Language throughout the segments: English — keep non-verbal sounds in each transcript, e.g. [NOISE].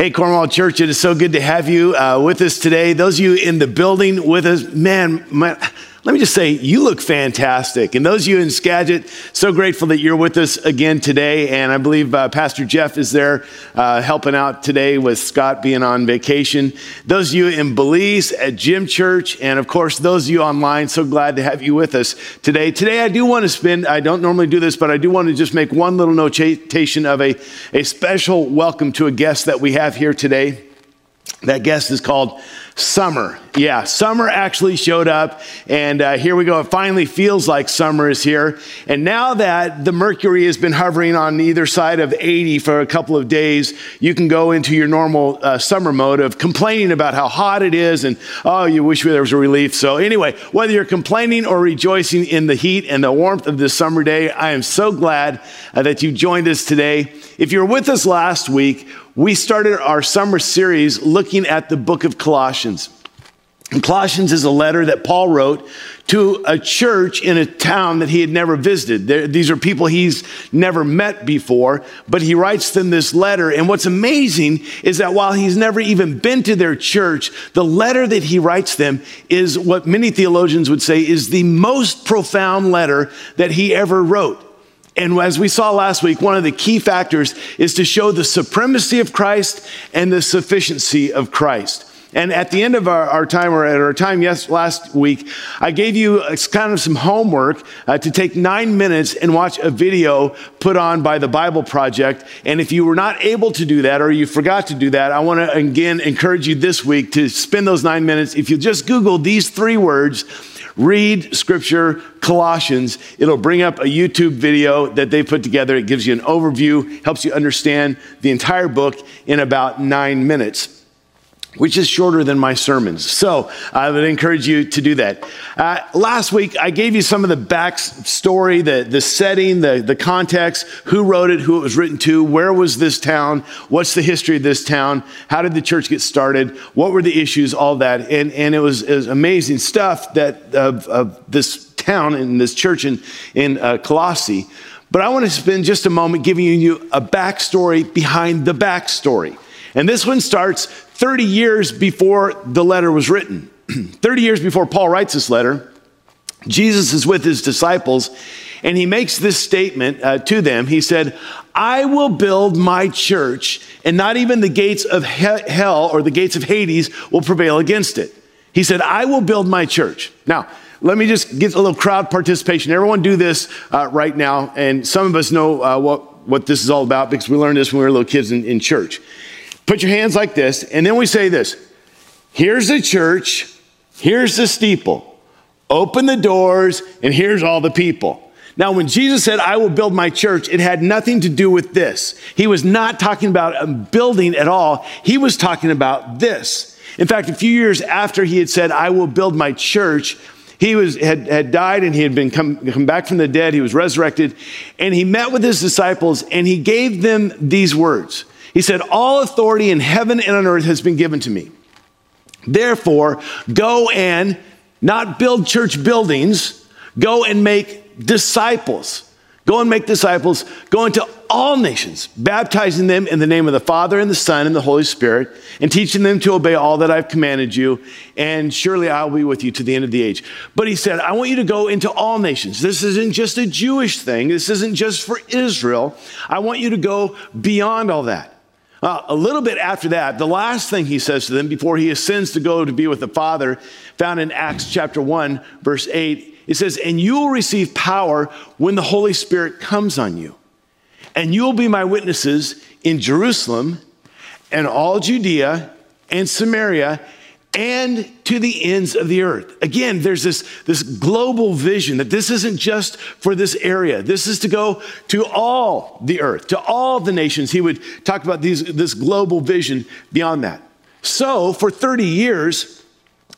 Hey, Cornwall Church, it is so good to have you uh, with us today. Those of you in the building with us, man, let me just say, you look fantastic. And those of you in Skagit, so grateful that you're with us again today. And I believe uh, Pastor Jeff is there uh, helping out today with Scott being on vacation. Those of you in Belize at Gym Church, and of course, those of you online, so glad to have you with us today. Today, I do want to spend, I don't normally do this, but I do want to just make one little notation of a, a special welcome to a guest that we have here today. That guest is called Summer. Yeah, summer actually showed up, and uh, here we go. It finally feels like summer is here. And now that the mercury has been hovering on either side of 80 for a couple of days, you can go into your normal uh, summer mode of complaining about how hot it is and, oh, you wish there was a relief. So, anyway, whether you're complaining or rejoicing in the heat and the warmth of this summer day, I am so glad uh, that you joined us today. If you were with us last week, we started our summer series looking at the book of Colossians. Colossians is a letter that Paul wrote to a church in a town that he had never visited. They're, these are people he's never met before, but he writes them this letter. And what's amazing is that while he's never even been to their church, the letter that he writes them is what many theologians would say is the most profound letter that he ever wrote. And as we saw last week, one of the key factors is to show the supremacy of Christ and the sufficiency of Christ. And at the end of our, our, time, or at our time yes, last week, I gave you kind of some homework uh, to take nine minutes and watch a video put on by the Bible Project. And if you were not able to do that or you forgot to do that, I want to again encourage you this week to spend those nine minutes. If you just Google these three words, read scripture, Colossians, it'll bring up a YouTube video that they put together. It gives you an overview, helps you understand the entire book in about nine minutes which is shorter than my sermons. So I would encourage you to do that. Uh, last week, I gave you some of the backstory, the, the setting, the, the context, who wrote it, who it was written to, where was this town, what's the history of this town, how did the church get started, what were the issues, all that. And, and it, was, it was amazing stuff that of, of this town and this church in, in uh, Colossae. But I want to spend just a moment giving you a backstory behind the backstory. And this one starts 30 years before the letter was written. [CLEARS THROAT] 30 years before Paul writes this letter, Jesus is with his disciples and he makes this statement uh, to them. He said, I will build my church, and not even the gates of he- hell or the gates of Hades will prevail against it. He said, I will build my church. Now, let me just get a little crowd participation. Everyone do this uh, right now. And some of us know uh, what, what this is all about because we learned this when we were little kids in, in church. Put your hands like this, and then we say this Here's the church, here's the steeple. Open the doors, and here's all the people. Now, when Jesus said, I will build my church, it had nothing to do with this. He was not talking about a building at all. He was talking about this. In fact, a few years after he had said, I will build my church, he was, had, had died and he had been come, come back from the dead. He was resurrected. And he met with his disciples and he gave them these words. He said, All authority in heaven and on earth has been given to me. Therefore, go and not build church buildings, go and make disciples. Go and make disciples, go into all nations, baptizing them in the name of the Father and the Son and the Holy Spirit, and teaching them to obey all that I've commanded you. And surely I'll be with you to the end of the age. But he said, I want you to go into all nations. This isn't just a Jewish thing, this isn't just for Israel. I want you to go beyond all that. Uh, a little bit after that, the last thing he says to them before he ascends to go to be with the Father, found in Acts chapter 1, verse 8, it says, And you will receive power when the Holy Spirit comes on you. And you will be my witnesses in Jerusalem and all Judea and Samaria and to the ends of the earth. Again, there's this, this global vision that this isn't just for this area. This is to go to all the earth, to all the nations. He would talk about these, this global vision beyond that. So, for 30 years,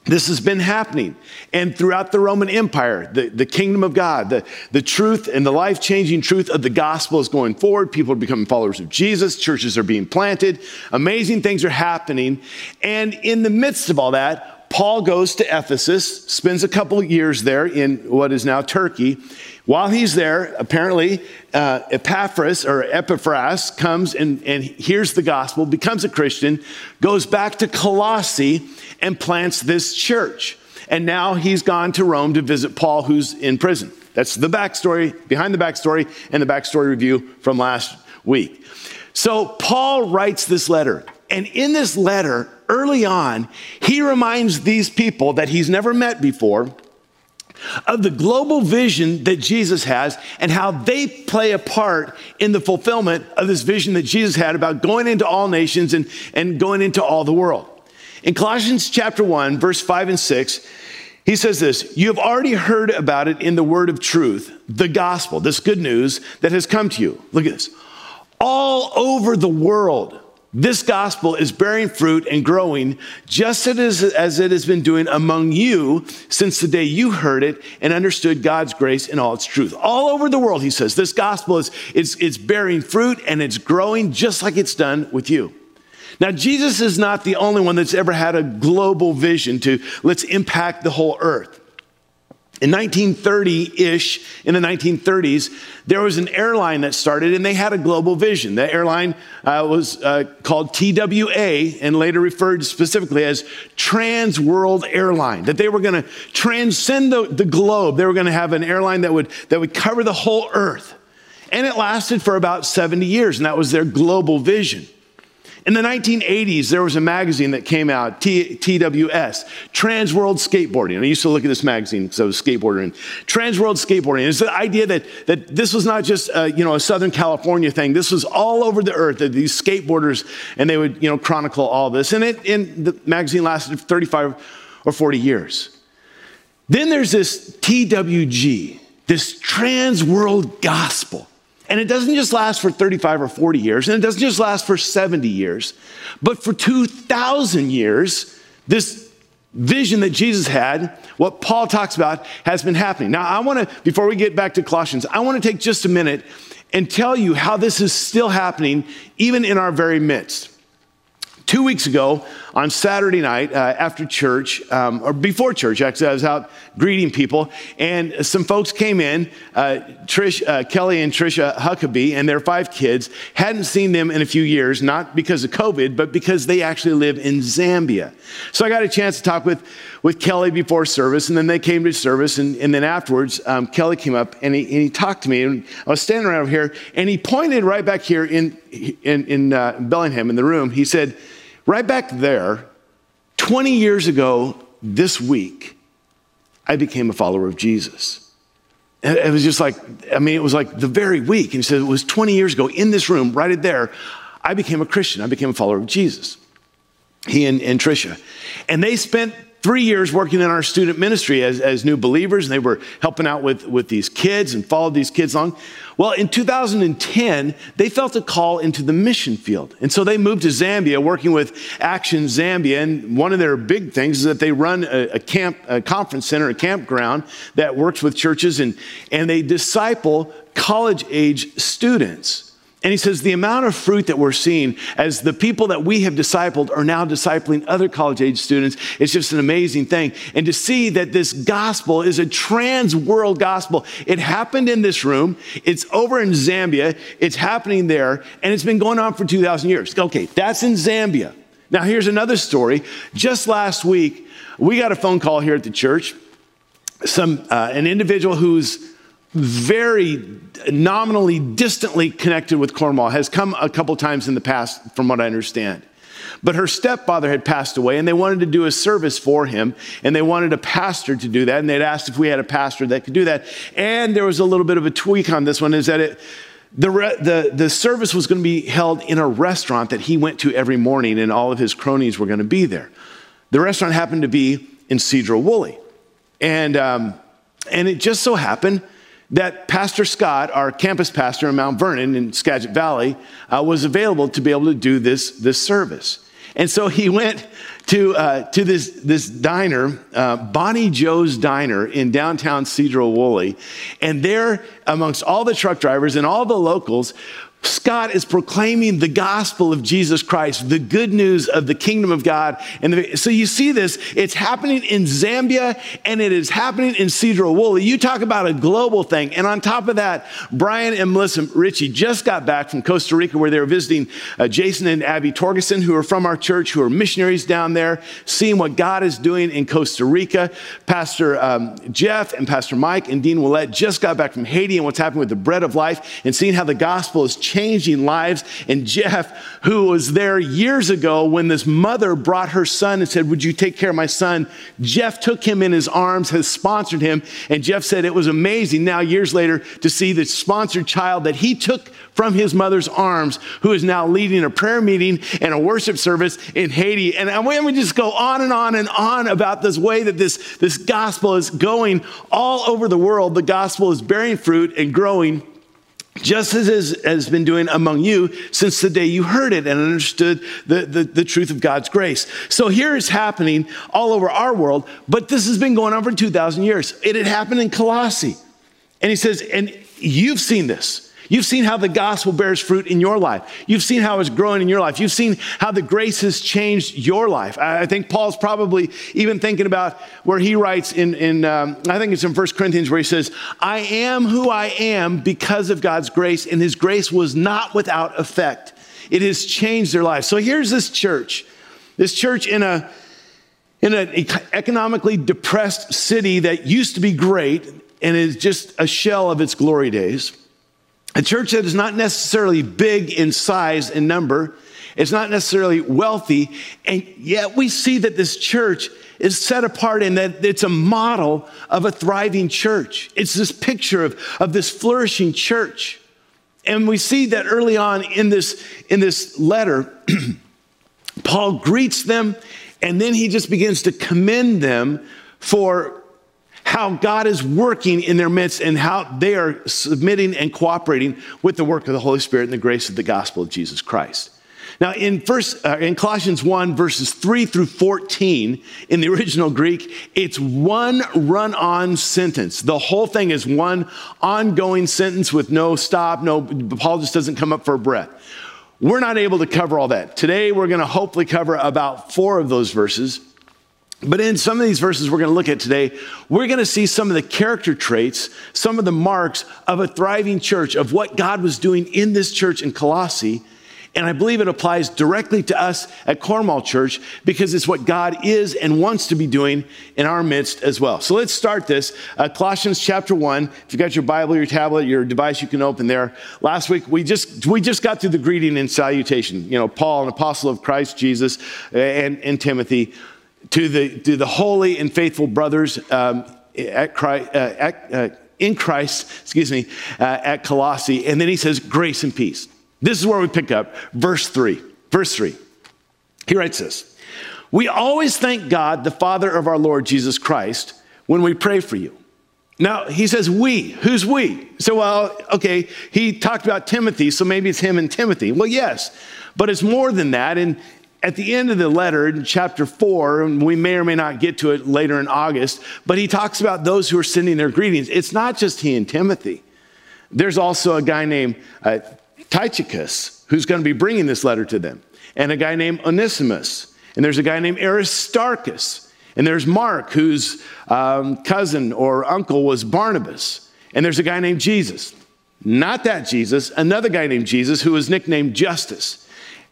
this has been happening. And throughout the Roman Empire, the, the kingdom of God, the, the truth and the life changing truth of the gospel is going forward. People are becoming followers of Jesus. Churches are being planted. Amazing things are happening. And in the midst of all that, Paul goes to Ephesus, spends a couple of years there in what is now Turkey. While he's there, apparently, uh, Epaphras or Epaphras comes and, and hears the gospel, becomes a Christian, goes back to Colossae and plants this church. And now he's gone to Rome to visit Paul, who's in prison. That's the backstory, behind the backstory, and the backstory review from last week. So Paul writes this letter. And in this letter, early on, he reminds these people that he's never met before of the global vision that Jesus has and how they play a part in the fulfillment of this vision that Jesus had about going into all nations and, and going into all the world. In Colossians chapter 1, verse 5 and 6, he says this You have already heard about it in the word of truth, the gospel, this good news that has come to you. Look at this. All over the world, this gospel is bearing fruit and growing just as, it has been doing among you since the day you heard it and understood God's grace in all its truth. All over the world, he says, this gospel is it's, it's bearing fruit and it's growing just like it's done with you. Now, Jesus is not the only one that's ever had a global vision to let's impact the whole earth. In 1930 ish, in the 1930s, there was an airline that started and they had a global vision. The airline uh, was uh, called TWA and later referred specifically as Trans World Airline, that they were going to transcend the, the globe. They were going to have an airline that would, that would cover the whole earth. And it lasted for about 70 years, and that was their global vision. In the 1980s, there was a magazine that came out, TWS, Trans World Skateboarding. I used to look at this magazine because I was skateboarding. Trans World Skateboarding is the idea that, that this was not just a, you know, a Southern California thing. This was all over the earth, that these skateboarders, and they would you know, chronicle all this. And, it, and the magazine lasted 35 or 40 years. Then there's this TWG, this Trans World Gospel. And it doesn't just last for 35 or 40 years, and it doesn't just last for 70 years, but for 2,000 years, this vision that Jesus had, what Paul talks about, has been happening. Now, I want to, before we get back to Colossians, I want to take just a minute and tell you how this is still happening, even in our very midst. Two weeks ago, on Saturday night uh, after church, um, or before church, actually, I was out greeting people, and some folks came in. Uh, Trish, uh, Kelly and Trisha Huckabee and their five kids hadn't seen them in a few years, not because of COVID, but because they actually live in Zambia. So I got a chance to talk with, with Kelly before service, and then they came to service, and, and then afterwards, um, Kelly came up and he, and he, talked to me, and I was standing around here, and he pointed right back here in, in, in uh, Bellingham in the room. He said, Right back there, 20 years ago this week, I became a follower of Jesus. And it was just like, I mean, it was like the very week. And he said, it was 20 years ago in this room, right there, I became a Christian. I became a follower of Jesus. He and, and Tricia. And they spent three years working in our student ministry as, as new believers, and they were helping out with, with these kids and followed these kids along. Well, in 2010, they felt a call into the mission field. And so they moved to Zambia, working with Action Zambia. And one of their big things is that they run a, a camp, a conference center, a campground that works with churches, and, and they disciple college age students. And he says, the amount of fruit that we're seeing as the people that we have discipled are now discipling other college age students, it's just an amazing thing. And to see that this gospel is a trans world gospel. It happened in this room, it's over in Zambia, it's happening there, and it's been going on for 2,000 years. Okay, that's in Zambia. Now, here's another story. Just last week, we got a phone call here at the church. Some, uh, an individual who's very nominally distantly connected with Cornwall, has come a couple times in the past, from what I understand. But her stepfather had passed away, and they wanted to do a service for him, and they wanted a pastor to do that. And they'd asked if we had a pastor that could do that. And there was a little bit of a tweak on this one is that it, the, the, the service was going to be held in a restaurant that he went to every morning, and all of his cronies were going to be there. The restaurant happened to be in Sedro-Woolley. And, um, and it just so happened that Pastor Scott, our campus pastor in Mount Vernon in Skagit Valley, uh, was available to be able to do this, this service. And so he [LAUGHS] went to, uh, to this, this diner, uh, Bonnie Joe's Diner in downtown Sedro-Woolley. And there, amongst all the truck drivers and all the locals, Scott is proclaiming the gospel of Jesus Christ, the good news of the kingdom of God. And the, so you see this, it's happening in Zambia and it is happening in Sedro-Woolley. You talk about a global thing. And on top of that, Brian and Melissa Ritchie just got back from Costa Rica where they were visiting uh, Jason and Abby Torgeson, who are from our church, who are missionaries down there, seeing what God is doing in Costa Rica. Pastor um, Jeff and Pastor Mike and Dean Willett just got back from Haiti and what's happening with the bread of life and seeing how the gospel is changing lives. And Jeff, who was there years ago when this mother brought her son and said, Would you take care of my son? Jeff took him in his arms, has sponsored him. And Jeff said it was amazing now, years later, to see the sponsored child that he took from his mother's arms, who is now leading a prayer meeting and a worship service in Haiti. And I we just go on and on and on about this way that this, this gospel is going all over the world. The gospel is bearing fruit and growing just as it has been doing among you since the day you heard it and understood the, the, the, truth of God's grace. So here it's happening all over our world, but this has been going on for 2,000 years. It had happened in Colossae. And he says, and you've seen this. You've seen how the gospel bears fruit in your life. You've seen how it's growing in your life. You've seen how the grace has changed your life. I think Paul's probably even thinking about where he writes in, in um, I think it's in 1 Corinthians, where he says, I am who I am because of God's grace, and his grace was not without effect. It has changed their life. So here's this church, this church in a in an economically depressed city that used to be great and is just a shell of its glory days. A church that is not necessarily big in size and number, it's not necessarily wealthy, and yet we see that this church is set apart and that it's a model of a thriving church. It's this picture of, of this flourishing church. And we see that early on in this, in this letter, [CLEARS THROAT] Paul greets them and then he just begins to commend them for how God is working in their midst and how they are submitting and cooperating with the work of the Holy Spirit and the grace of the gospel of Jesus Christ. Now, in, first, uh, in Colossians 1, verses 3 through 14, in the original Greek, it's one run on sentence. The whole thing is one ongoing sentence with no stop, no, Paul just doesn't come up for a breath. We're not able to cover all that. Today, we're going to hopefully cover about four of those verses. But in some of these verses we're going to look at today, we're going to see some of the character traits, some of the marks of a thriving church, of what God was doing in this church in Colossae. And I believe it applies directly to us at Cornwall Church because it's what God is and wants to be doing in our midst as well. So let's start this. Uh, Colossians chapter 1. If you got your Bible, your tablet, your device, you can open there. Last week, we just, we just got through the greeting and salutation. You know, Paul, an apostle of Christ Jesus, and, and Timothy to the, to the holy and faithful brothers um, at Christ, uh, at, uh, in Christ, excuse me, uh, at Colossae. And then he says, grace and peace. This is where we pick up verse 3. Verse 3. He writes this We always thank God, the Father of our Lord Jesus Christ, when we pray for you. Now, he says we. Who's we? So, well, okay, he talked about Timothy, so maybe it's him and Timothy. Well, yes, but it's more than that. And at the end of the letter in chapter four, and we may or may not get to it later in August, but he talks about those who are sending their greetings. It's not just he and Timothy. There's also a guy named uh, Tychicus who's going to be bringing this letter to them, and a guy named Onesimus, and there's a guy named Aristarchus, and there's Mark, whose um, cousin or uncle was Barnabas, and there's a guy named Jesus. Not that Jesus, another guy named Jesus who was nicknamed Justus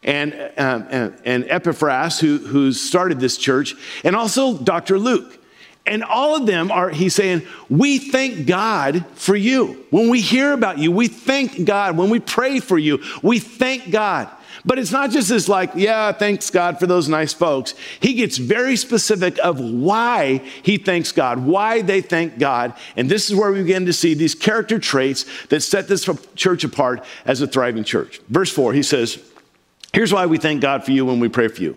and, um, and Epaphras, who, who started this church, and also Dr. Luke. And all of them are, he's saying, we thank God for you. When we hear about you, we thank God. When we pray for you, we thank God. But it's not just this like, yeah, thanks God for those nice folks. He gets very specific of why he thanks God, why they thank God. And this is where we begin to see these character traits that set this church apart as a thriving church. Verse 4, he says, Here's why we thank God for you when we pray for you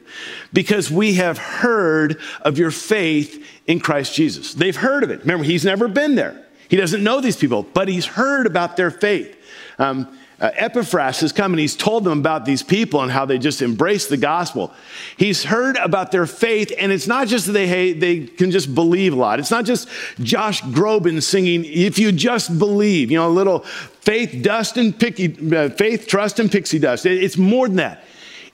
because we have heard of your faith in Christ Jesus. They've heard of it. Remember, he's never been there, he doesn't know these people, but he's heard about their faith. Um, uh, Epaphras has come and he's told them about these people and how they just embrace the gospel. He's heard about their faith, and it's not just that they, they can just believe a lot. It's not just Josh Groban singing, if you just believe, you know, a little faith, dust, and picky, uh, faith, trust, and pixie dust. It, it's more than that.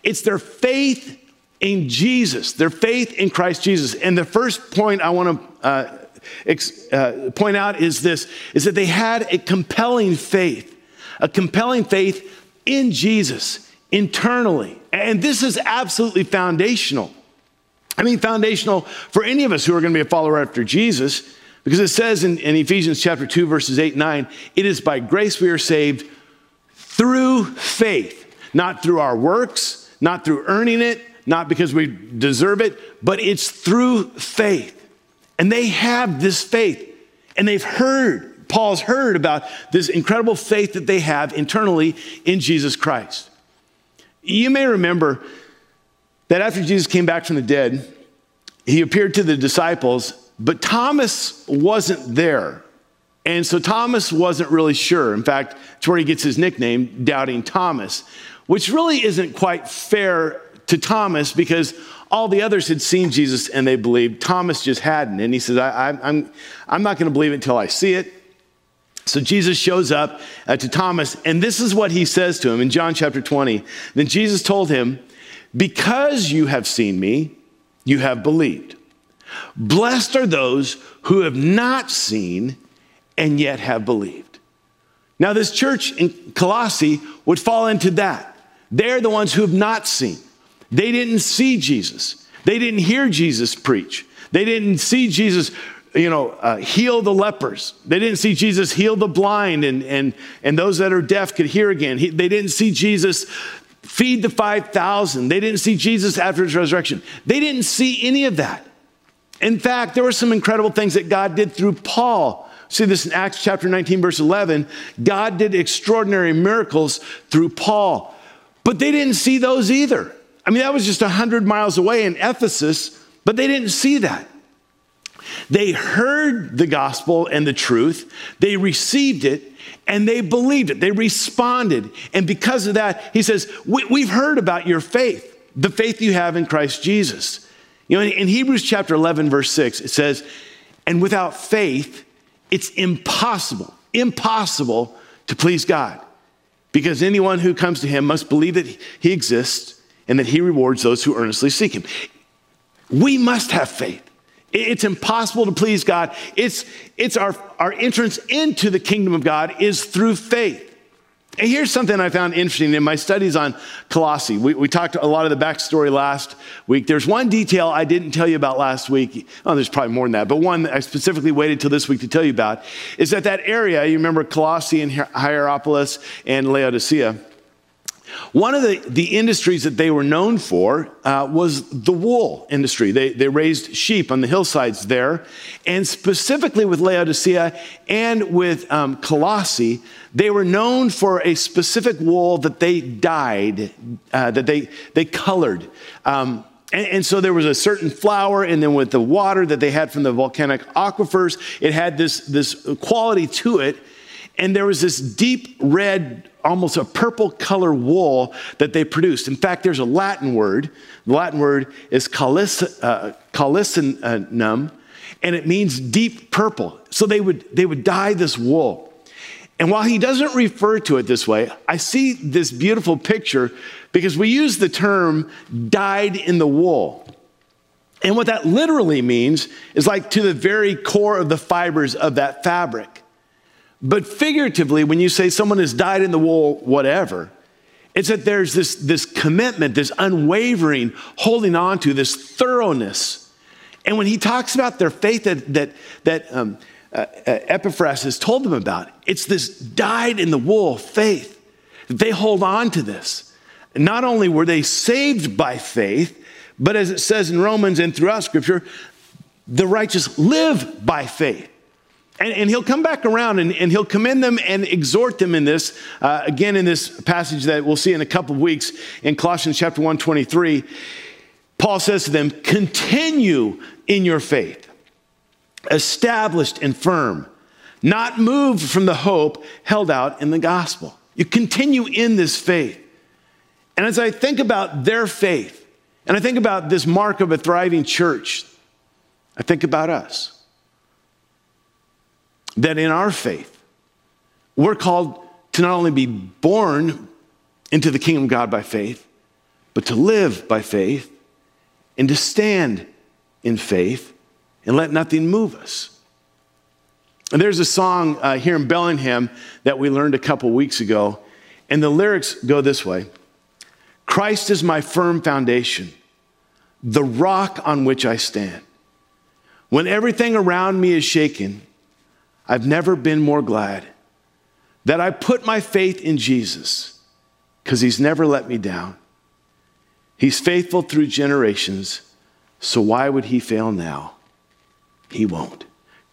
It's their faith in Jesus, their faith in Christ Jesus. And the first point I want to uh, ex- uh, point out is this, is that they had a compelling faith a compelling faith in Jesus internally. And this is absolutely foundational. I mean, foundational for any of us who are going to be a follower after Jesus, because it says in, in Ephesians chapter 2, verses 8 and 9, it is by grace we are saved through faith, not through our works, not through earning it, not because we deserve it, but it's through faith. And they have this faith, and they've heard Paul's heard about this incredible faith that they have internally in Jesus Christ. You may remember that after Jesus came back from the dead, he appeared to the disciples, but Thomas wasn't there. And so Thomas wasn't really sure. In fact, it's where he gets his nickname, Doubting Thomas, which really isn't quite fair to Thomas because all the others had seen Jesus and they believed. Thomas just hadn't. And he says, I, am I'm, I'm not going to believe it until I see it. So Jesus shows up uh, to Thomas, and this is what he says to him in John chapter 20. Then Jesus told him, Because you have seen me, you have believed. Blessed are those who have not seen and yet have believed. Now, this church in Colossae would fall into that. They're the ones who have not seen. They didn't see Jesus, they didn't hear Jesus preach, they didn't see Jesus you know, uh, heal the lepers. They didn't see Jesus heal the blind and, and, and those that are deaf could hear again. He, they didn't see Jesus feed the 5,000. They didn't see Jesus after his resurrection. They didn't see any of that. In fact, there were some incredible things that God did through Paul. See this in Acts chapter 19, verse 11. God did extraordinary miracles through Paul, but they didn't see those either. I mean, that was just 100 miles away in Ephesus, but they didn't see that. They heard the gospel and the truth, they received it, and they believed it. They responded. And because of that, he says, we, have heard about your faith, the faith you have in Christ Jesus. You know, in Hebrews chapter 11, verse 6, it says, and without faith, it's impossible, impossible to please God. Because anyone who comes to him must believe that he exists and that he rewards those who earnestly seek him. We must have faith. It's impossible to please God. It's, it's our, our entrance into the kingdom of God is through faith. And here's something I found interesting in my studies on Colossae. We, we, talked a lot of the backstory last week. There's one detail I didn't tell you about last week. Oh, there's probably more than that, but one I specifically waited till this week to tell you about is that that area, you remember Colossae and Hierapolis and Laodicea, one of the, the industries that they were known for uh, was the wool industry. They, they raised sheep on the hillsides there. And specifically with Laodicea and with um, Colossae, they were known for a specific wool that they dyed, uh, that they, they colored. Um, and, and, so there was a certain flour, and then with the water that they had from the volcanic aquifers, it had this, this quality to it. And there was this deep red almost a purple color wool that they produced. In fact, there's a Latin word. The Latin word is calic- uh, calicinum, and it means deep purple. So they would, they would dye this wool. And while he doesn't refer to it this way, I see this beautiful picture because we use the term dyed in the wool. And what that literally means is like to the very core of the fibers of that fabric. But figuratively, when you say someone has dyed in the wool, whatever, it's that there's this, this commitment, this unwavering holding on to, this thoroughness. And when he talks about their faith that, that, that um, uh, uh, Epaphras has told them about, it's this dyed in the wool faith. that They hold on to this. Not only were they saved by faith, but as it says in Romans and throughout Scripture, the righteous live by faith. And, and, he'll come back around and, and, he'll commend them and exhort them in this, uh, again, in this passage that we'll see in a couple of weeks in Colossians chapter 1, 23. Paul says to them, continue in your faith, established and firm, not moved from the hope held out in the gospel. You continue in this faith. And as I think about their faith, and I think about this mark of a thriving church, I think about us. That in our faith, we're called to not only be born into the kingdom of God by faith, but to live by faith and to stand in faith and let nothing move us. And there's a song uh, here in Bellingham that we learned a couple weeks ago, and the lyrics go this way Christ is my firm foundation, the rock on which I stand. When everything around me is shaken, I've never been more glad that I put my faith in Jesus because he's never let me down. He's faithful through generations, so why would he fail now? He won't.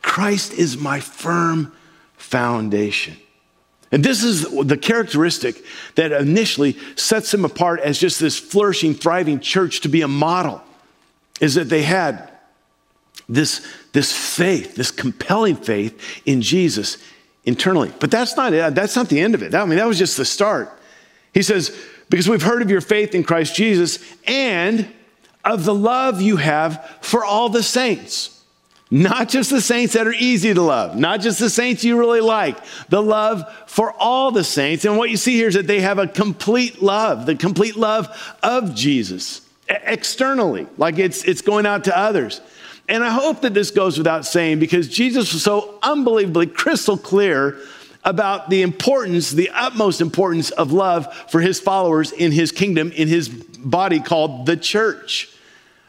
Christ is my firm foundation. And this is the characteristic that initially sets them apart as just this flourishing, thriving church to be a model, is that they had this, this faith, this compelling faith in Jesus internally. But that's not it. That's not the end of it. I mean, that was just the start. He says, because we've heard of your faith in Christ Jesus and of the love you have for all the saints. Not just the saints that are easy to love, not just the saints you really like, the love for all the saints. And what you see here is that they have a complete love, the complete love of Jesus externally, like it's, it's going out to others. And I hope that this goes without saying because Jesus was so unbelievably crystal clear about the importance, the utmost importance of love for his followers in his kingdom, in his body called the church.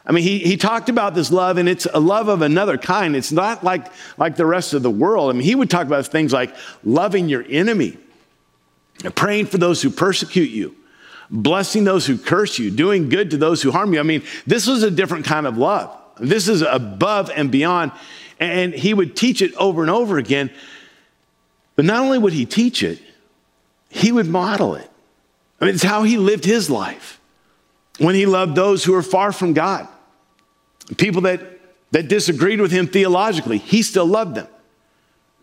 I mean, he, he talked about this love, and it's a love of another kind. It's not like, like the rest of the world. I mean, he would talk about things like loving your enemy, praying for those who persecute you, blessing those who curse you, doing good to those who harm you. I mean, this was a different kind of love. This is above and beyond. And he would teach it over and over again. But not only would he teach it, he would model it. I mean, it's how he lived his life when he loved those who were far from God. People that, that disagreed with him theologically, he still loved them.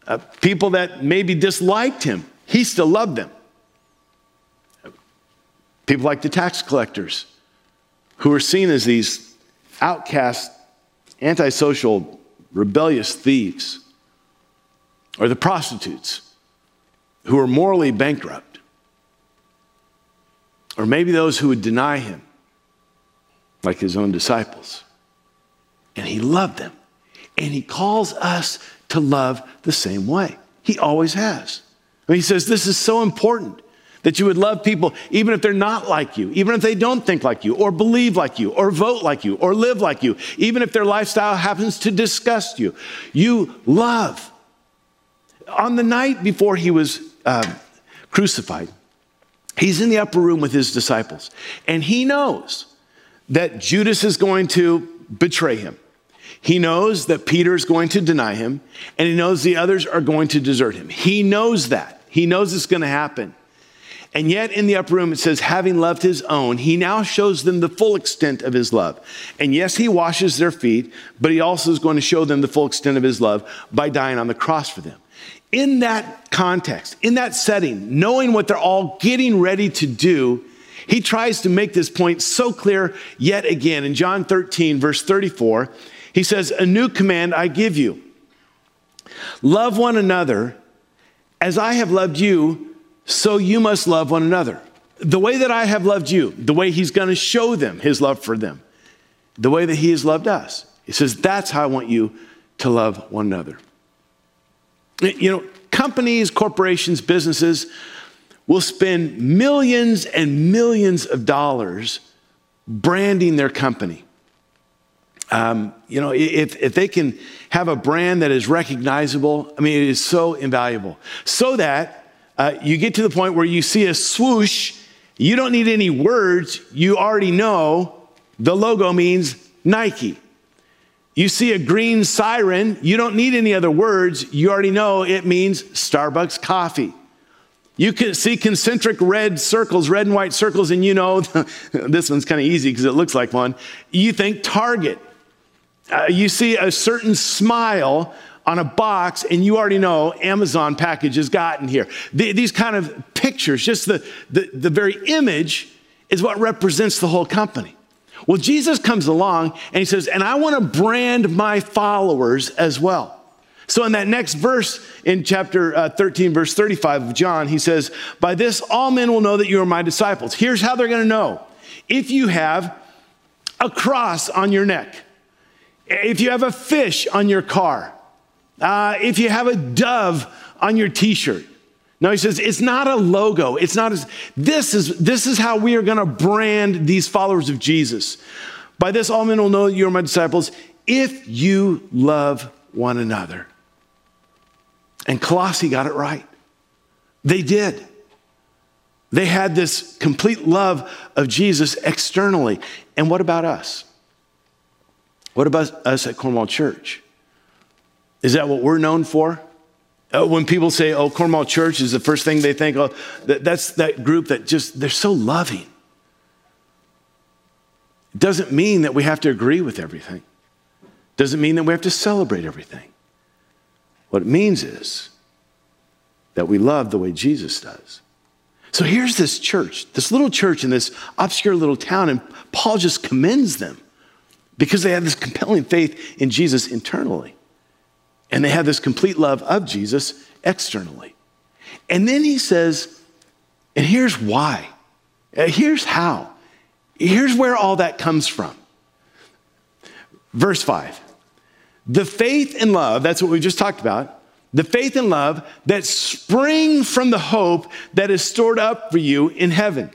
Uh, people that maybe disliked him, he still loved them. People like the tax collectors, who were seen as these outcast, antisocial, rebellious thieves, or the prostitutes who were morally bankrupt, or maybe those who would deny him, like his own disciples and he loved them. And he calls us to love the same way. He always has. And he says, This is so important that you would love people even if they're not like you, even if they don't think like you, or believe like you, or vote like you, or live like you, even if their lifestyle happens to disgust you. You love. On the night before he was uh, crucified, he's in the upper room with his disciples, and he knows that Judas is going to betray him. He knows that Peter is going to deny him, and he knows the others are going to desert him. He knows that. He knows it's going to happen. And yet, in the upper room, it says, having loved his own, he now shows them the full extent of his love. And yes, he washes their feet, but he also is going to show them the full extent of his love by dying on the cross for them. In that context, in that setting, knowing what they're all getting ready to do, he tries to make this point so clear yet again. In John 13, verse 34, he says, A new command I give you love one another as I have loved you, so you must love one another. The way that I have loved you, the way he's going to show them his love for them, the way that he has loved us. He says, That's how I want you to love one another. You know, companies, corporations, businesses will spend millions and millions of dollars branding their company. Um, you know, if, if they can have a brand that is recognizable, I mean, it is so invaluable. So that uh, you get to the point where you see a swoosh, you don't need any words, you already know the logo means Nike. You see a green siren, you don't need any other words, you already know it means Starbucks coffee. You can see concentric red circles, red and white circles, and you know [LAUGHS] this one's kind of easy because it looks like one. You think Target. Uh, you see a certain smile on a box, and you already know Amazon package has gotten here. these kind of pictures, just the, the, the very image, is what represents the whole company. Well, Jesus comes along and he says, and I want to brand my followers as well. So, in that next verse in chapter uh, 13, verse 35 of John, he says, By this all men will know that you are my disciples. Here's how they're going to know if you have a cross on your neck, if you have a fish on your car, uh, if you have a dove on your t shirt. No, he says it's not a logo. It's not as this is this is how we are going to brand these followers of Jesus. By this, all men will know you are my disciples if you love one another. And Colossae got it right. They did. They had this complete love of Jesus externally. And what about us? What about us at Cornwall Church? Is that what we're known for? Uh, when people say, oh, Cornwall Church is the first thing they think, oh, that, that's that group that just, they're so loving. It doesn't mean that we have to agree with everything. Doesn't mean that we have to celebrate everything. What it means is that we love the way Jesus does. So here's this church, this little church in this obscure little town, and Paul just commends them because they have this compelling faith in Jesus internally. And they have this complete love of Jesus externally. And then he says, and here's why, here's how, here's where all that comes from. Verse 5 the faith and love, that's what we just talked about, the faith and love that spring from the hope that is stored up for you in heaven.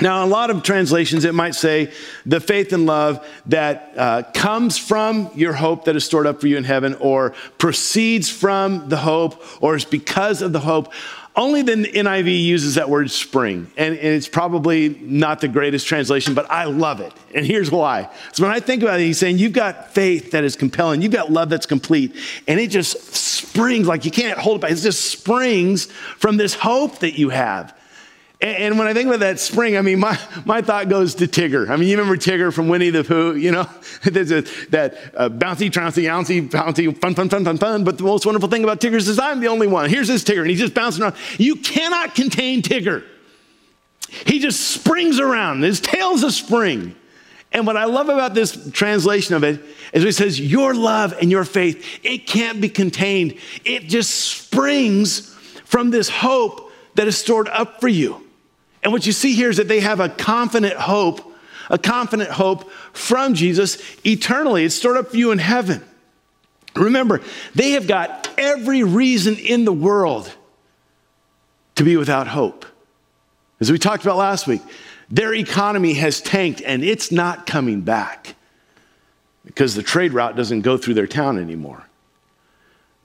Now, a lot of translations, it might say the faith and love that uh, comes from your hope that is stored up for you in heaven, or proceeds from the hope, or is because of the hope. Only the NIV uses that word spring, and, it's probably not the greatest translation, but I love it. And here's why. So when I think about it, he's saying you've got faith that is compelling, you've got love that's complete, and it just springs like you can't hold it back. It just springs from this hope that you have. And when I think about that spring, I mean, my, my thought goes to Tigger. I mean, you remember Tigger from Winnie the Pooh, you know? [LAUGHS] There's a, that uh, bouncy, trouncy, ouncy, bouncy, fun, fun, fun, fun, fun. But the most wonderful thing about Tigger is I'm the only one. Here's this Tigger, and he's just bouncing around. You cannot contain Tigger. He just springs around. His tail's a spring. And what I love about this translation of it is it says, Your love and your faith, it can't be contained. It just springs from this hope that is stored up for you. And what you see here is that they have a confident hope, a confident hope from Jesus eternally. It's stored up for you in heaven. Remember, they have got every reason in the world to be without hope. As we talked about last week, their economy has tanked and it's not coming back because the trade route doesn't go through their town anymore.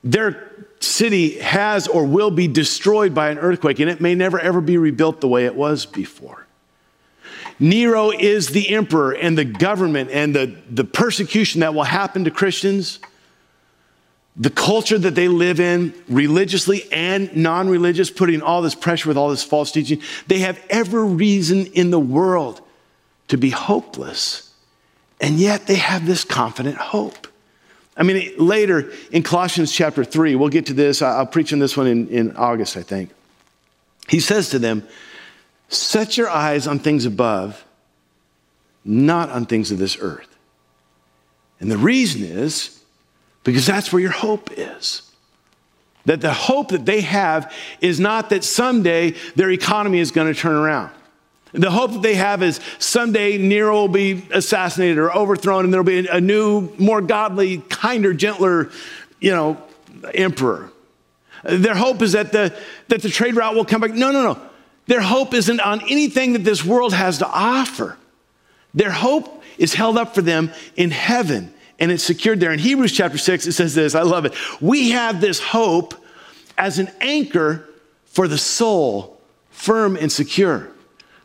Their city has or will be destroyed by an earthquake, and it may never ever be rebuilt the way it was before. Nero is the emperor, and the government and the, the persecution that will happen to Christians, the culture that they live in, religiously and non religious, putting all this pressure with all this false teaching, they have every reason in the world to be hopeless. And yet they have this confident hope. I mean, later in Colossians chapter 3, we'll get to this. I'll preach on this one in, in August, I think. He says to them, Set your eyes on things above, not on things of this earth. And the reason is because that's where your hope is. That the hope that they have is not that someday their economy is going to turn around. The hope that they have is someday Nero will be assassinated or overthrown, and there'll be a new, more godly, kinder, gentler, you know, emperor. Their hope is that the, that the trade route will come back. No, no, no. Their hope isn't on anything that this world has to offer. Their hope is held up for them in heaven, and it's secured there. In Hebrews chapter 6, it says this I love it. We have this hope as an anchor for the soul, firm and secure.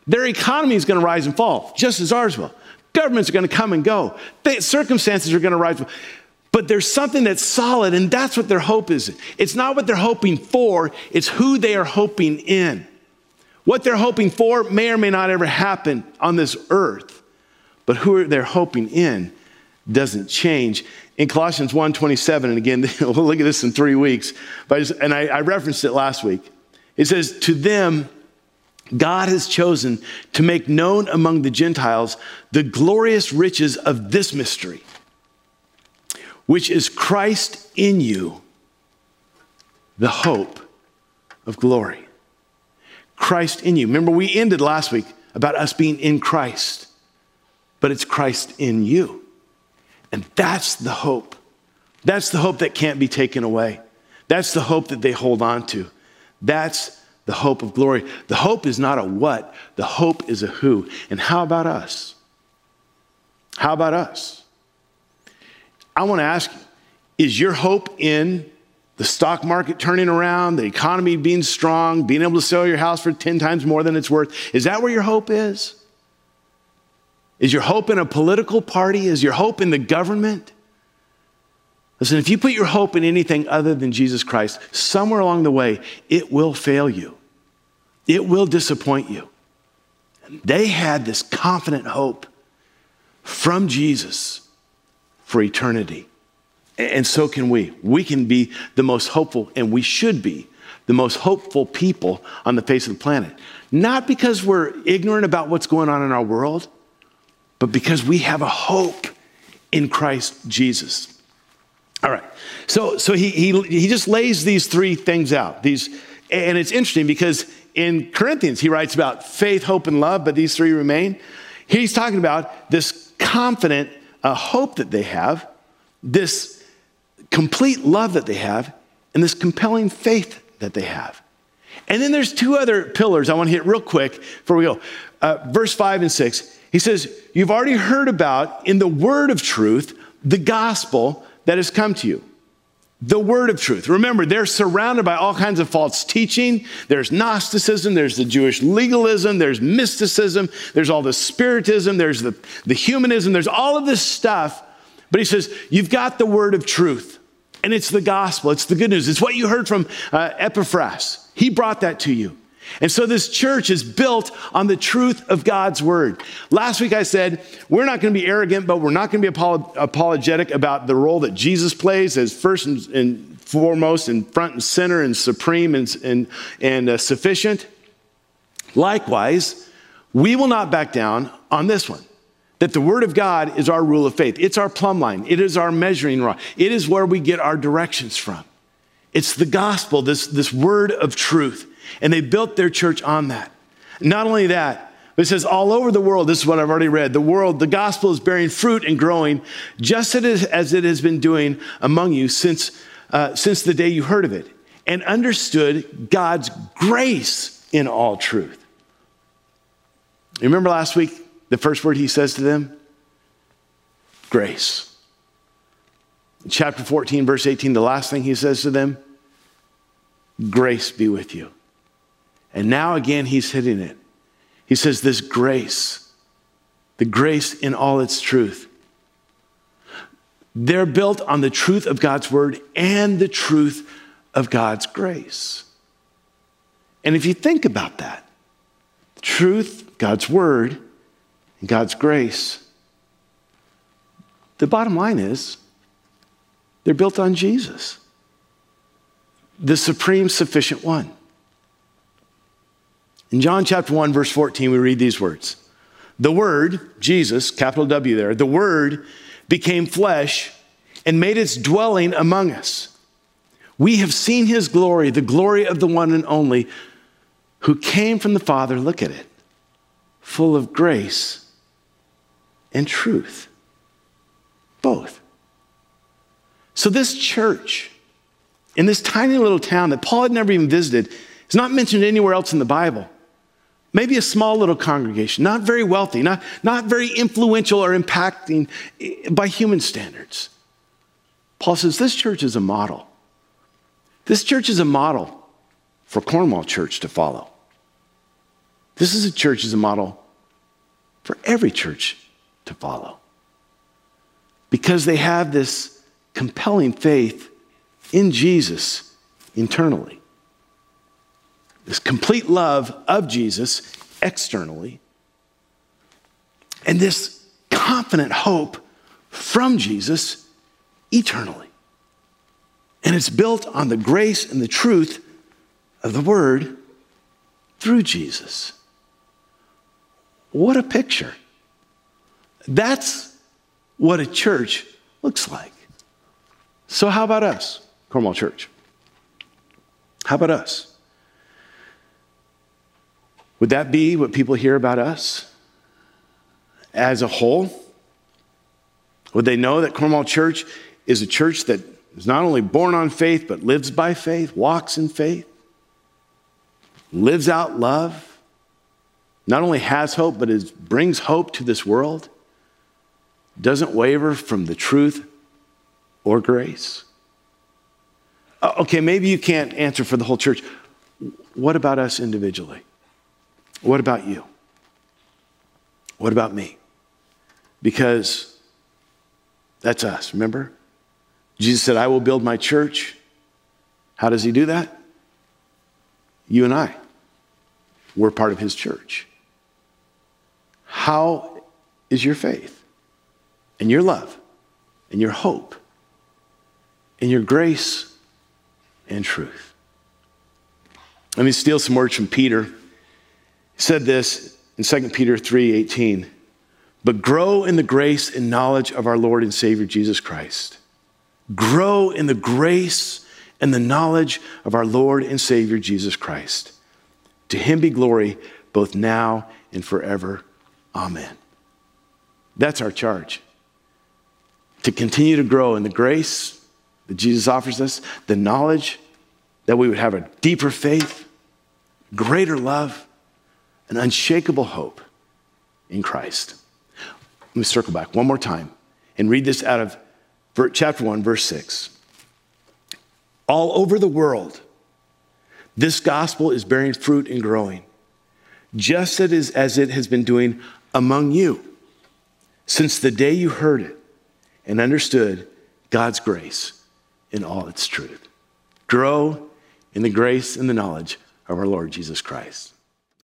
Their economy is going to rise and fall, just as ours will. Governments are going to come and go. circumstances are going to rise. But there's something that's solid, and that's what their hope is. It's not what they're hoping for, it's who they are hoping in. What they're hoping for may or may not ever happen on this earth, but who they're hoping in, doesn't change. In Colossians 1:27, and again, [LAUGHS] we'll look at this in three weeks, but I just, and I, I referenced it last week. It says, To them, God has chosen to make known among the Gentiles the glorious riches of this mystery, which is Christ in you, the hope of glory. Christ in you. Remember, we ended last week about us being in Christ, but it's Christ in you. And that's the hope. That's the hope that can't be taken away. That's the hope that they hold on to. That's the hope of glory. The hope is not a what, the hope is a who. And how about us? How about us? I want to ask you is your hope in the stock market turning around, the economy being strong, being able to sell your house for 10 times more than it's worth? Is that where your hope is? Is your hope in a political party? Is your hope in the government? Listen, if you put your hope in anything other than Jesus Christ, somewhere along the way, it will fail you. It will disappoint you. They had this confident hope from Jesus for eternity. And so can we. We can be the most hopeful, and we should be the most hopeful people on the face of the planet. Not because we're ignorant about what's going on in our world, but because we have a hope in Christ Jesus. All right. So, so he, he, he just lays these three things out. These, and it's interesting because in Corinthians, he writes about faith, hope, and love, but these three remain. He's talking about this confident uh, hope that they have, this complete love that they have, and this compelling faith that they have. And then there's two other pillars I want to hit real quick before we go. Uh, verse 5 and 6, he says, You've already heard about in the word of truth the gospel that has come to you. The word of truth. Remember, they're surrounded by all kinds of false teaching. There's Gnosticism, there's the Jewish legalism, there's mysticism, there's all the spiritism, there's the, the humanism, there's all of this stuff. But he says, You've got the word of truth, and it's the gospel, it's the good news. It's what you heard from uh, Epaphras. He brought that to you. And so this church is built on the truth of God's word. Last week I said, we're not going to be arrogant, but we're not going to be apolog- apologetic about the role that Jesus plays as first and, and foremost and front and center and supreme and, and, and uh, sufficient. Likewise, we will not back down on this one that the Word of God is our rule of faith. It's our plumb line, it is our measuring rod, it is where we get our directions from. It's the gospel, this, this word of truth. And they built their church on that. Not only that, but it says all over the world, this is what I've already read, the world, the gospel is bearing fruit and growing just as it has been doing among you since, uh, since the day you heard of it and understood God's grace in all truth. You remember last week, the first word he says to them? Grace. Chapter 14, verse 18, the last thing he says to them, Grace be with you. And now again, he's hitting it. He says, This grace, the grace in all its truth. They're built on the truth of God's word and the truth of God's grace. And if you think about that, truth, God's word, and God's grace, the bottom line is they're built on Jesus, the supreme sufficient one. In John chapter 1, verse 14, we read these words The Word, Jesus, capital W there, the Word became flesh and made its dwelling among us. We have seen his glory, the glory of the one and only who came from the Father. Look at it, full of grace and truth. Both. So, this church in this tiny little town that Paul had never even visited is not mentioned anywhere else in the Bible. Maybe a small little congregation, not very wealthy, not, not very influential or impacting eh, by human standards. Paul says this church is a model. This church is a model for Cornwall Church to follow. This is a church is a model for every church to follow. Because they have this compelling faith in Jesus internally this complete love of Jesus externally, and this confident hope from Jesus eternally. And it's built on the grace and the truth of the word through Jesus. What a picture. That's what a church looks like. So, how about us, Cornwall Church? How about us? Would that be what people hear about us as a whole? Would they know that Cornwall Church is a church that is not only born on faith, but lives by faith, walks in faith, lives out love, not only has hope, but is, brings hope to this world, doesn't waver from the truth or grace? Okay, maybe you can't answer for the whole church. What about us individually? What about you? What about me? Because that's us, remember? Jesus said, I will build my church. How does he do that? You and I. We're part of his church. How is your faith and your love and your hope and your grace and truth? Let me steal some words from Peter. Said this in 2 Peter 3 18. But grow in the grace and knowledge of our Lord and Savior Jesus Christ. Grow in the grace and the knowledge of our Lord and Savior Jesus Christ. To him be glory both now and forever. Amen. That's our charge. To continue to grow in the grace that Jesus offers us, the knowledge that we would have a deeper faith, greater love, an unshakable hope in Christ. Let me circle back one more time and read this out of chapter 1, verse 6. All over the world, this gospel is bearing fruit and growing, just as it has been doing among you since the day you heard it and understood God's grace in all its truth. Grow in the grace and the knowledge of our Lord Jesus Christ.